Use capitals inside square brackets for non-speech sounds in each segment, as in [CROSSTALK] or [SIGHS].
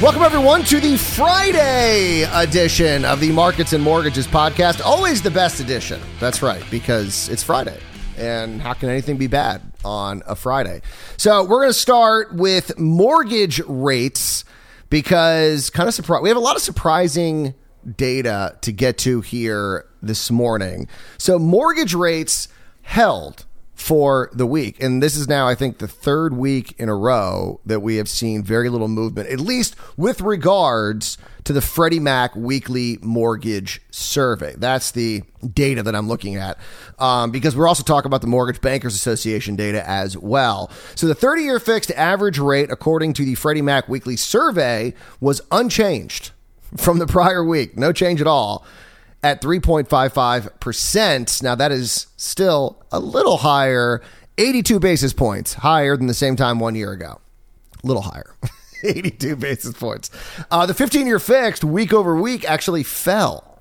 Welcome, everyone, to the Friday edition of the Markets and Mortgages podcast. Always the best edition. That's right, because it's Friday. And how can anything be bad on a Friday? So, we're going to start with mortgage rates because kind of surprise. We have a lot of surprising data to get to here this morning. So, mortgage rates held for the week. And this is now, I think, the third week in a row that we have seen very little movement, at least with regards to the Freddie Mac weekly mortgage survey. That's the data that I'm looking at um, because we're also talking about the Mortgage Bankers Association data as well. So the 30 year fixed average rate, according to the Freddie Mac weekly survey, was unchanged from the prior week. No change at all at 3.55%. Now, that is still a little higher, 82 basis points higher than the same time one year ago. A little higher. [LAUGHS] 82 basis points. Uh, the 15 year fixed week over week actually fell.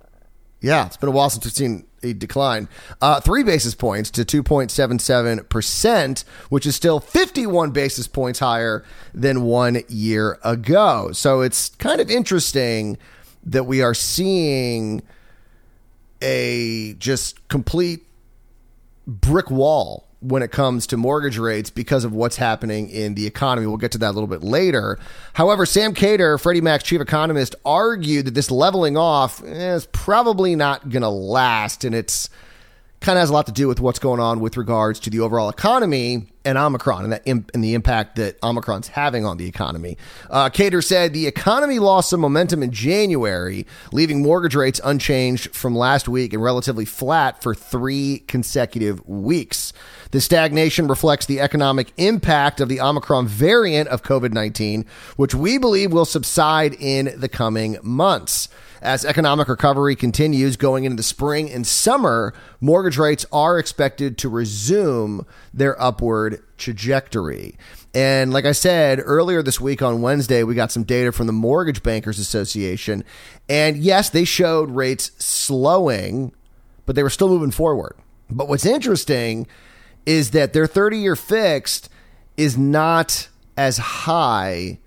Yeah, it's been a while since we've seen a decline. Uh, three basis points to 2.77%, which is still 51 basis points higher than one year ago. So it's kind of interesting that we are seeing a just complete brick wall when it comes to mortgage rates because of what's happening in the economy. We'll get to that a little bit later. However, Sam Khater, Freddie Mac's chief economist, argued that this leveling off is probably not going to last, and it's kind of has a lot to do with what's going on with regards to the overall economy and Omicron and that imp- and the impact that Omicron's having on the economy. Uh, Khater said the economy lost some momentum in January, leaving mortgage rates unchanged from last week and relatively flat for three consecutive weeks. The stagnation reflects the economic impact of the Omicron variant of COVID 19, which we believe will subside in the coming months. As economic recovery continues going into the spring and summer, mortgage rates are expected to resume their upward trajectory. And like I said earlier this week on Wednesday, we got some data from the Mortgage Bankers Association. And yes, they showed rates slowing, but they were still moving forward. But what's interesting is that their 30 year fixed is not as high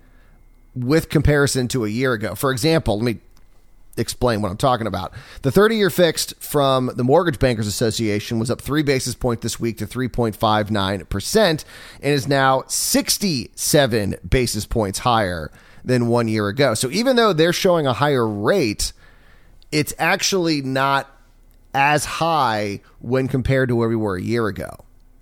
with comparison to a year ago. For example, let me explain what I'm talking about. The 30 year fixed from the Mortgage Bankers Association was up three basis points this week to 3.59% and is now 67 basis points higher than one year ago. So even though they're showing a higher rate, it's actually not as high when compared to where we were a year ago.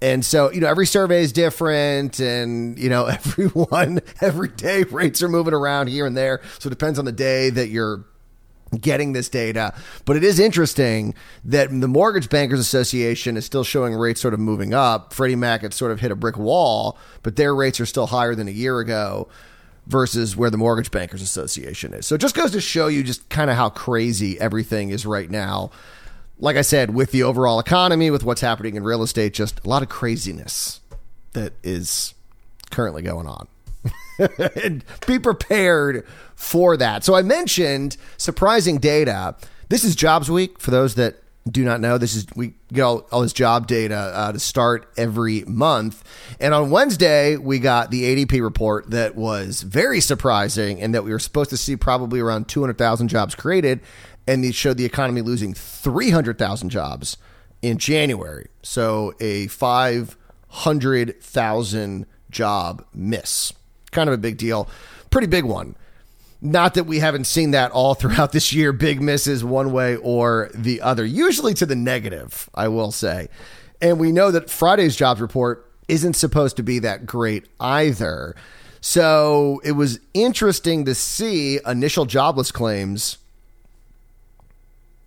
And so, you know, every survey is different and, you know, [LAUGHS] everyone, every day rates are moving around here and there. So it depends on the day that you're getting this data. But it is interesting that the Mortgage Bankers Association is still showing rates sort of moving up. Freddie Mac had sort of hit a brick wall, but their rates are still higher than a year ago versus where the Mortgage Bankers Association is. So it just goes to show you just kind of how crazy everything is right now. Like I said, with the overall economy, with what's happening in real estate, just a lot of craziness that is currently going on. [LAUGHS] and be prepared for that. So I mentioned surprising data. This is Jobs Week for those that do not know. This is we get all, all this job data uh, to start every month, and on Wednesday we got the ADP report that was very surprising, and that we were supposed to see probably around two hundred thousand jobs created, and it showed the economy losing three hundred thousand jobs in January. So a five hundred thousand job miss kind of a big deal. Pretty big one. Not that we haven't seen that all [LAUGHS] throughout this year, big misses one way or the other, usually to the negative, I will say. And we know that Friday's jobs report isn't supposed to be that great either. So it was interesting to see initial jobless claims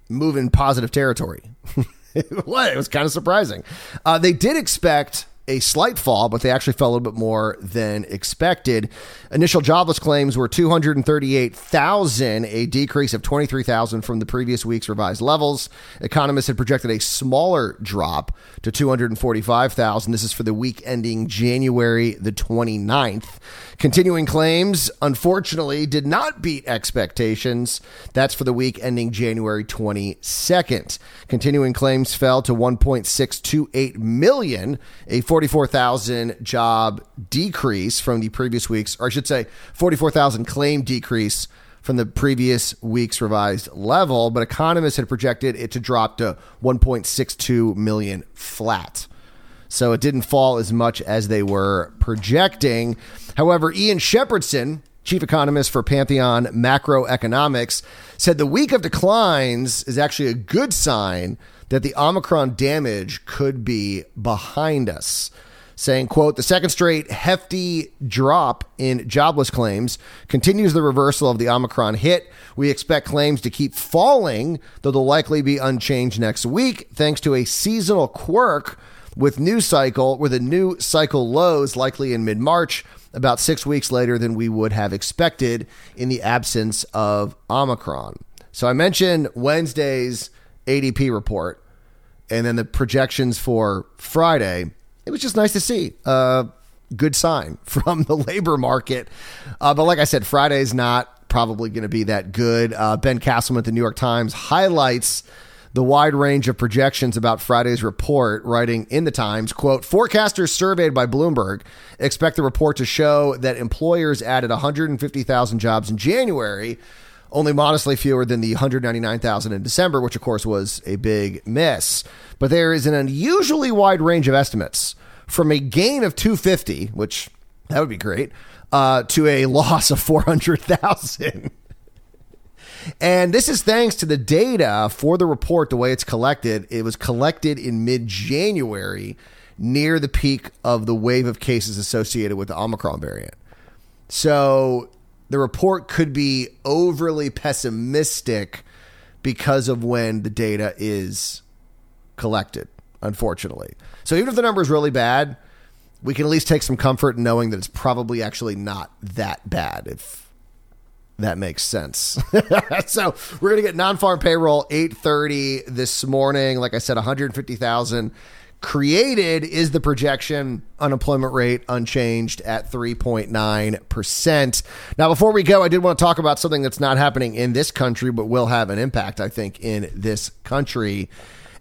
move in positive territory. [LAUGHS] It was kind of surprising. Uh, they did expect a slight fall, but they actually fell a little bit more than expected. Initial jobless claims were 238,000, a decrease of 23,000 from the previous week's revised levels. Economists had projected a smaller drop to 245,000. This is for the week ending January the 29th. Continuing claims, unfortunately, did not beat expectations. That's for the week ending January 22nd. Continuing claims fell to 1.628 million, a 44,000 job decrease from the previous week's, or I should say, 44,000 claim decrease from the previous week's revised level, but economists had projected it to drop to 1.62 million flat. So it didn't fall as much as they were projecting. However, Ian Shepherdson, chief economist for Pantheon Macroeconomics, said the week of declines is actually a good sign that the Omicron damage could be behind us saying, quote, the second straight hefty drop in jobless claims continues the reversal of the Omicron hit. We expect claims to keep falling, though they'll likely be unchanged next week, thanks to a seasonal quirk with new cycle, with a new cycle lows likely in mid-March, about six weeks later than we would have expected in the absence of Omicron. So I mentioned Wednesday's ADP report and then the projections for Friday it was just nice to see. Uh, good sign [LAUGHS] from the labor market. Uh, but like I said, Friday's not probably going to be that good. Uh, ben Casselman at the New York Times highlights the wide range of projections about Friday's report, writing in the Times, quote, forecasters surveyed by Bloomberg expect the report to show that employers added 150,000 jobs in January, only modestly fewer than the 199,000 in December, which of course was a big miss. But there is an unusually wide range of estimates from a gain of 250, which that would be great, uh, to a [LAUGHS] loss of 400,000. And this is thanks to the data for the report, the way it's collected. It was collected in mid January, near the peak of the wave of cases associated with the Omicron variant. So the report could be overly pessimistic because of when the data is collected, unfortunately. So even if the number is really bad, we can at least take some comfort in knowing that it's probably actually not that bad, if that makes sense. [LAUGHS] so we're gonna get non-farm payroll 830 this morning. Like I said, 150,000 created is the projection unemployment rate unchanged at 3.9%. Now, before we go, I did want to talk about something that's not happening in this country, but will have an impact, I think, in this country,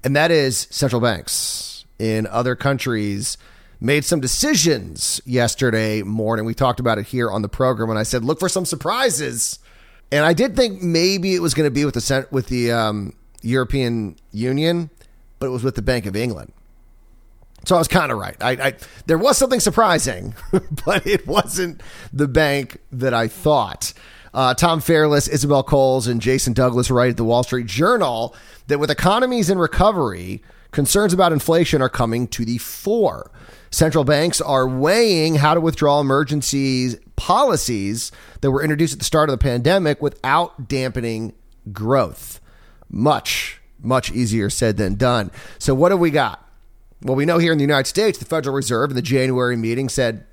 and that is central banks in other countries. Made some decisions yesterday morning. We talked about it here on the program, and I said, "Look for some surprises." And I did think maybe it was going to be with the with the um, European Union, but it was with the Bank of England. So I was kind of right. I, I, there was something surprising, [LAUGHS] but it wasn't the bank that I thought. Uh, Tom Fairless, Isabel Coles, and Jason Douglas write at the Wall Street Journal that with economies in recovery, concerns about inflation are coming to the fore. Central banks are weighing how to withdraw emergency policies that were introduced at the start of the pandemic without dampening growth. Much, much easier said than done. So, what have we got? Well, we know here in the United States, the Federal Reserve in the January meeting said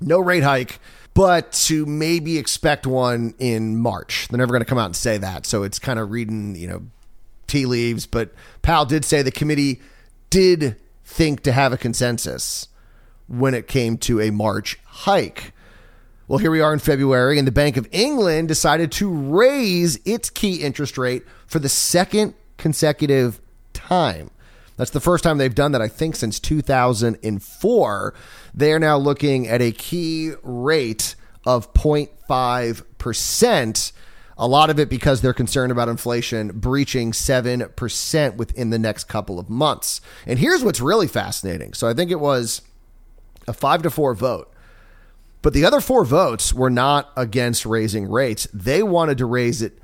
no rate hike, but to maybe expect one in March. They're never going to come out and say that. So it's kind of reading, you know, tea leaves. But Powell did say the committee did think to have a consensus when it came to a March hike. Well, here we are in February, and the Bank of England decided to raise its key interest rate for the second consecutive time. That's the first time they've done that, I think, since 2004. They are now looking at a key rate of 0.5%. A lot of it because they're concerned about inflation breaching 7% within the next couple of months. And here's what's really fascinating. So I think it was a 5 to 4 vote. But the other four votes were not against raising rates. They wanted to raise it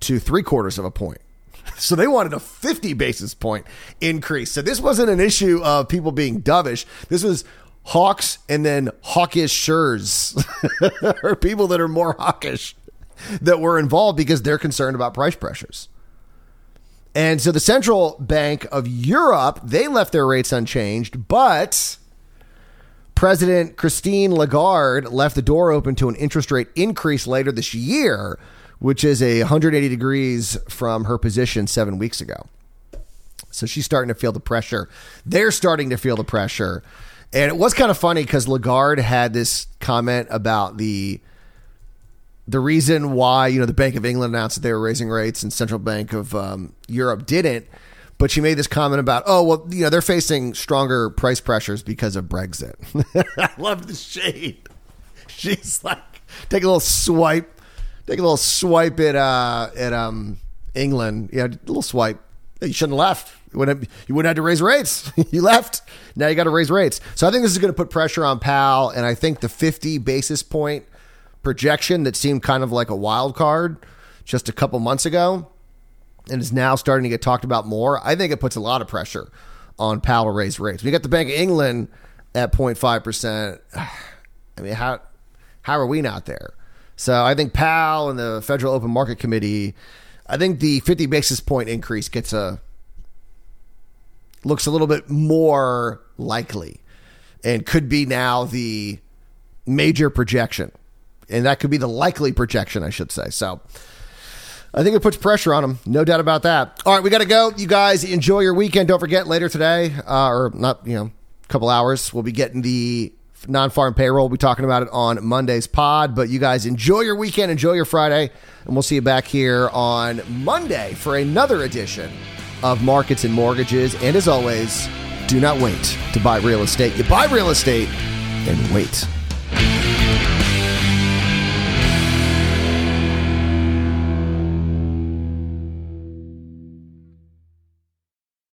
to three quarters of a point. [LAUGHS] So they wanted a 50 basis point increase. So this wasn't an issue of people being dovish. This was hawks and then hawkish shurs [LAUGHS] or people that are more hawkish that were involved because they're concerned about price pressures. And so the central bank of Europe, they left their rates unchanged, but President Christine Lagarde left the door open to an interest rate increase later this year which is a 180 degrees from her position seven weeks ago. So she's starting to feel the pressure. They're starting to feel the pressure. And it was kind of funny because Lagarde had this comment about the the reason why you know the Bank of England announced that they were raising rates and Central Bank of um, Europe didn't. But she made this comment about, oh well, you know they're facing stronger price pressures because of Brexit. [LAUGHS] I love the shade. She's like, take a little swipe, take a little swipe at uh, at um England. Yeah, a little swipe. You shouldn't have left. You wouldn't have, you wouldn't have to raise rates. [LAUGHS] you left. Now you got to raise rates. So I think this is going to put pressure on Powell, and I think the 50 basis point projection that seemed kind of like a wild card just a couple months ago and is now starting to get talked about more, I think it puts a lot of pressure on Powell raise rates. We got the Bank of England at 0.5%. [SIGHS] I mean, how how are we not there? So I think Powell and the Federal Open Market Committee, I think the 50 basis point increase gets a looks a little bit more likely and could be now the major projection. And that could be the likely projection, I should say. So I think it puts pressure on them. No doubt about that. All right, we got to go. You guys enjoy your weekend. Don't forget later today, uh, or not, you know, a couple hours, we'll be getting the non farm payroll. We'll be talking about it on Monday's pod. But you guys enjoy your weekend, enjoy your Friday, and we'll see you back here on Monday for another edition of Markets and Mortgages. And as always, do not wait to buy real estate. You buy real estate and wait.